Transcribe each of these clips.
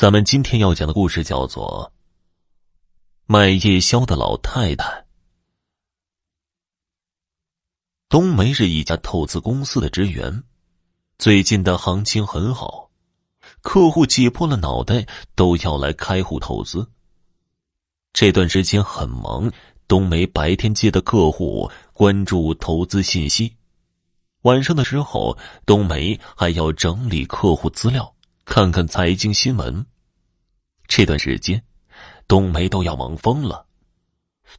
咱们今天要讲的故事叫做《卖夜宵的老太太》。冬梅是一家投资公司的职员，最近的行情很好，客户挤破了脑袋都要来开户投资。这段时间很忙，冬梅白天接的客户关注投资信息，晚上的时候，冬梅还要整理客户资料。看看财经新闻。这段时间，冬梅都要忙疯了，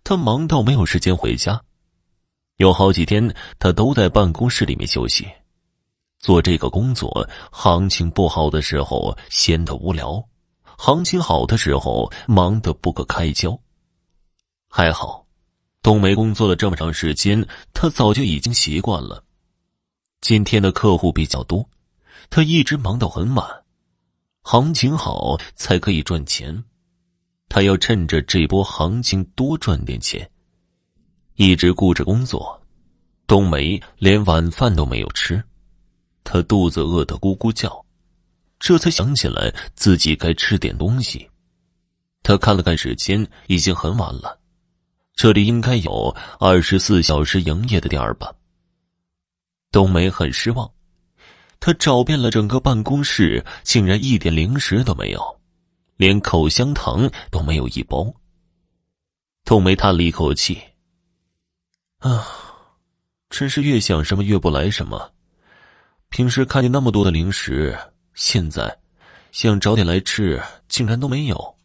她忙到没有时间回家。有好几天，她都在办公室里面休息。做这个工作，行情不好的时候闲得无聊，行情好的时候忙得不可开交。还好，冬梅工作了这么长时间，她早就已经习惯了。今天的客户比较多，她一直忙到很晚。行情好才可以赚钱，他要趁着这波行情多赚点钱。一直顾着工作，冬梅连晚饭都没有吃，她肚子饿得咕咕叫，这才想起来自己该吃点东西。他看了看时间，已经很晚了，这里应该有二十四小时营业的店儿吧。冬梅很失望。他找遍了整个办公室，竟然一点零食都没有，连口香糖都没有一包。冬梅叹了一口气：“啊，真是越想什么越不来什么。平时看见那么多的零食，现在想找点来吃，竟然都没有。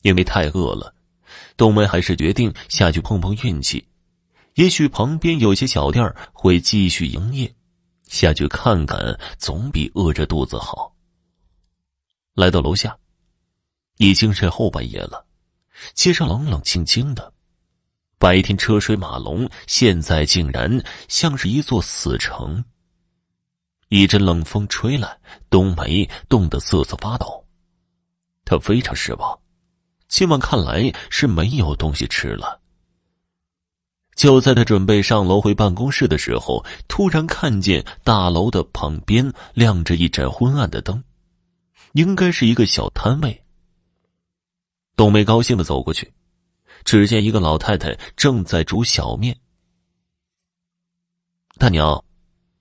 因为太饿了，冬梅还是决定下去碰碰运气，也许旁边有些小店会继续营业。”下去看看，总比饿着肚子好。来到楼下，已经是后半夜了，街上冷冷清清的，白天车水马龙，现在竟然像是一座死城。一阵冷风吹来，冬梅冻得瑟瑟发抖，他非常失望，今晚看来是没有东西吃了。就在他准备上楼回办公室的时候，突然看见大楼的旁边亮着一盏昏暗的灯，应该是一个小摊位。冬梅高兴的走过去，只见一个老太太正在煮小面。大娘，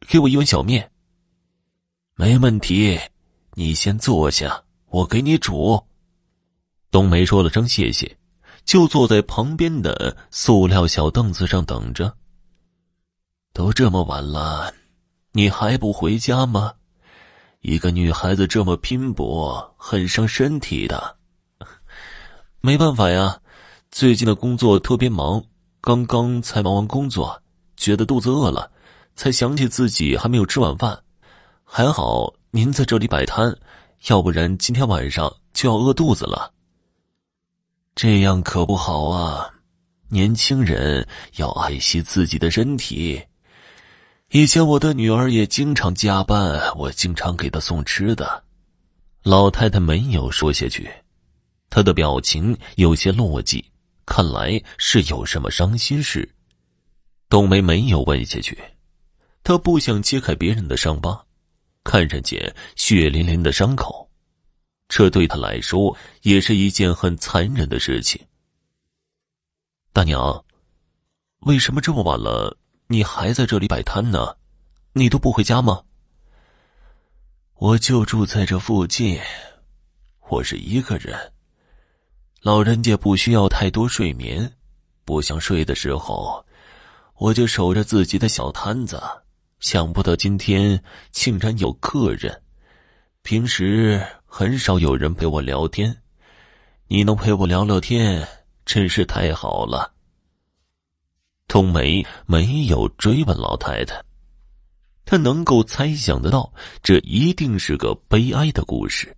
给我一碗小面。没问题，你先坐下，我给你煮。冬梅说了声谢谢。就坐在旁边的塑料小凳子上等着。都这么晚了，你还不回家吗？一个女孩子这么拼搏，很伤身体的。没办法呀，最近的工作特别忙，刚刚才忙完工作，觉得肚子饿了，才想起自己还没有吃晚饭。还好您在这里摆摊，要不然今天晚上就要饿肚子了。这样可不好啊！年轻人要爱惜自己的身体。以前我的女儿也经常加班，我经常给她送吃的。老太太没有说下去，她的表情有些落寂，看来是有什么伤心事。冬梅没有问下去，她不想揭开别人的伤疤，看上去血淋淋的伤口。这对他来说也是一件很残忍的事情。大娘，为什么这么晚了，你还在这里摆摊呢？你都不回家吗？我就住在这附近，我是一个人。老人家不需要太多睡眠，不想睡的时候，我就守着自己的小摊子。想不到今天竟然有客人，平时。很少有人陪我聊天，你能陪我聊聊天，真是太好了。冬梅没有追问老太太，她能够猜想得到，这一定是个悲哀的故事。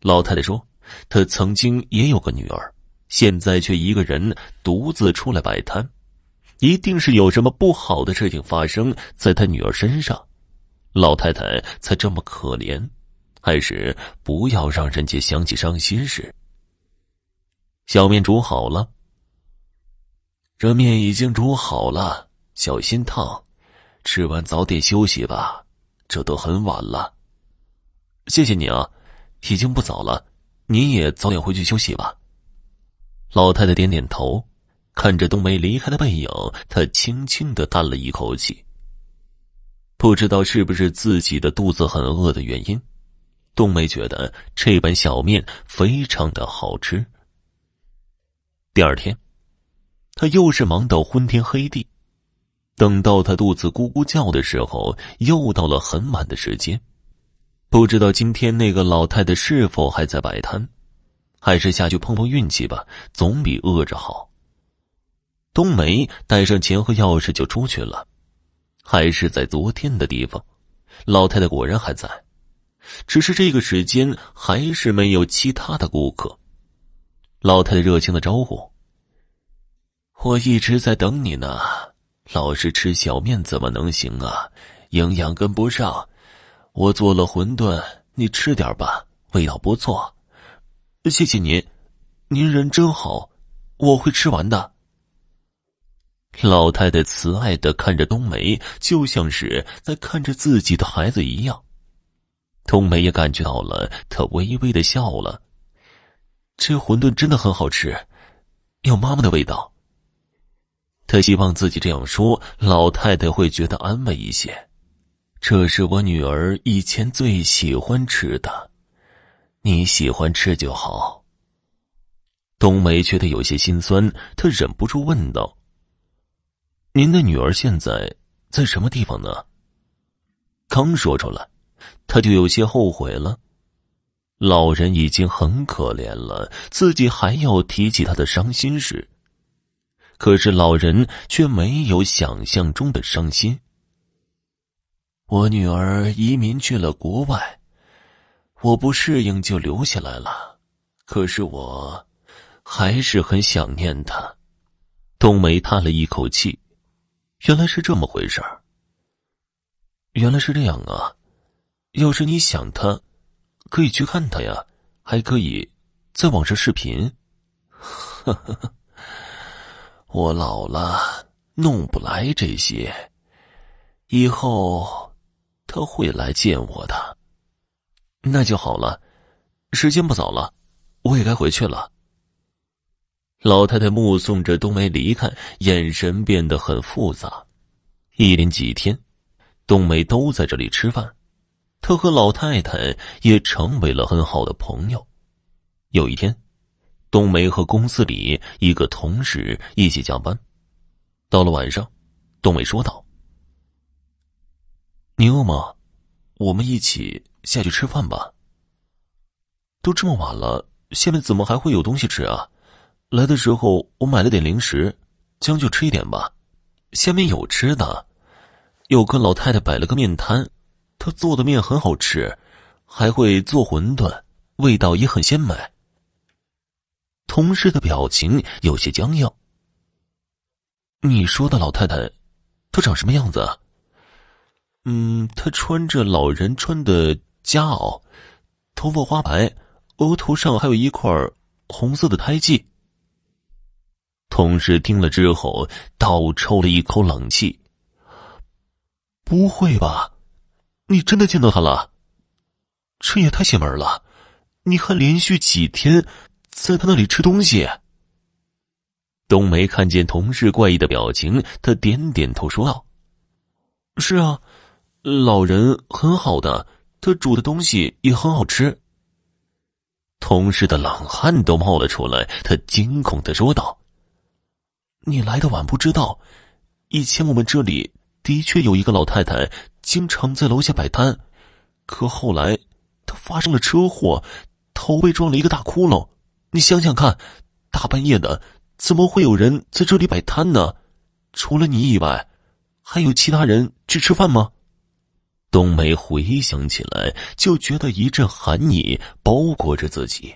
老太太说，她曾经也有个女儿，现在却一个人独自出来摆摊，一定是有什么不好的事情发生在她女儿身上，老太太才这么可怜。还是不要让人家想起伤心事。小面煮好了，这面已经煮好了，小心烫。吃完早点休息吧，这都很晚了。谢谢你啊，已经不早了，你也早点回去休息吧。老太太点点头，看着冬梅离开的背影，她轻轻的叹了一口气。不知道是不是自己的肚子很饿的原因，冬梅觉得这碗小面非常的好吃。第二天，她又是忙到昏天黑地，等到她肚子咕咕叫的时候，又到了很晚的时间。不知道今天那个老太太是否还在摆摊，还是下去碰碰运气吧，总比饿着好。冬梅带上钱和钥匙就出去了，还是在昨天的地方，老太太果然还在，只是这个时间还是没有其他的顾客。老太太热情的招呼：“我一直在等你呢，老是吃小面怎么能行啊？营养跟不上。”我做了馄饨，你吃点吧，味道不错。谢谢您，您人真好，我会吃完的。老太太慈爱的看着冬梅，就像是在看着自己的孩子一样。冬梅也感觉到了，她微微的笑了。这馄饨真的很好吃，有妈妈的味道。她希望自己这样说，老太太会觉得安慰一些。这是我女儿以前最喜欢吃的，你喜欢吃就好。冬梅觉得有些心酸，她忍不住问道：“您的女儿现在在什么地方呢？”刚说出来，他就有些后悔了。老人已经很可怜了，自己还要提起他的伤心事。可是老人却没有想象中的伤心。我女儿移民去了国外，我不适应就留下来了。可是我还是很想念她。冬梅叹了一口气，原来是这么回事儿。原来是这样啊！要是你想她，可以去看她呀，还可以在网上视频。呵呵呵，我老了，弄不来这些，以后。他会来见我的，那就好了。时间不早了，我也该回去了。老太太目送着冬梅离开，眼神变得很复杂。一连几天，冬梅都在这里吃饭，他和老太太也成为了很好的朋友。有一天，冬梅和公司里一个同事一起加班，到了晚上，冬梅说道。你饿吗？我们一起下去吃饭吧。都这么晚了，下面怎么还会有东西吃啊？来的时候我买了点零食，将就吃一点吧。下面有吃的，有个老太太摆了个面摊，他做的面很好吃，还会做馄饨，味道也很鲜美。同事的表情有些僵硬。你说的老太太，她长什么样子？嗯，她穿着老人穿的夹袄，头发花白，额头上还有一块红色的胎记。同事听了之后，倒抽了一口冷气。不会吧？你真的见到他了？这也太邪门了！你还连续几天在他那里吃东西？冬梅看见同事怪异的表情，他点点头说道：“是啊。”老人很好的，他煮的东西也很好吃。同事的冷汗都冒了出来，他惊恐的说道：“你来的晚不知道，以前我们这里的确有一个老太太，经常在楼下摆摊，可后来她发生了车祸，头被撞了一个大窟窿。你想想看，大半夜的，怎么会有人在这里摆摊呢？除了你以外，还有其他人去吃饭吗？”冬梅回想起来，就觉得一阵寒意包裹着自己，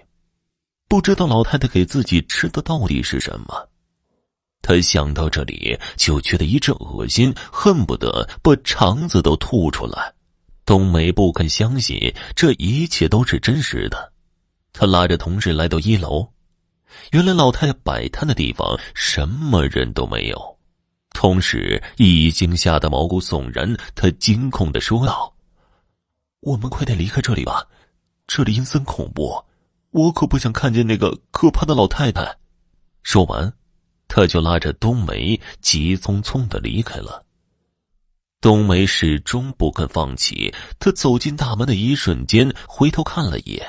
不知道老太太给自己吃的到底是什么。他想到这里，就觉得一阵恶心，恨不得把肠子都吐出来。冬梅不肯相信这一切都是真实的，她拉着同事来到一楼，原来老太太摆摊的地方什么人都没有。同时，已经吓得毛骨悚然。他惊恐的说道：“我们快点离开这里吧，这里阴森恐怖，我可不想看见那个可怕的老太太。说完，他就拉着冬梅急匆匆的离开了。冬梅始终不肯放弃。她走进大门的一瞬间，回头看了一眼，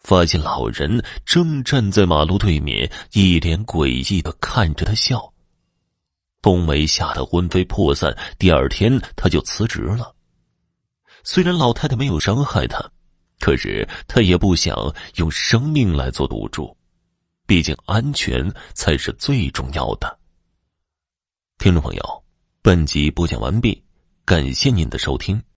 发现老人正站在马路对面，一脸诡异的看着他笑。冬梅吓得魂飞魄散。第二天，他就辞职了。虽然老太太没有伤害他，可是他也不想用生命来做赌注，毕竟安全才是最重要的。听众朋友。本集播讲完毕，感谢您的收听。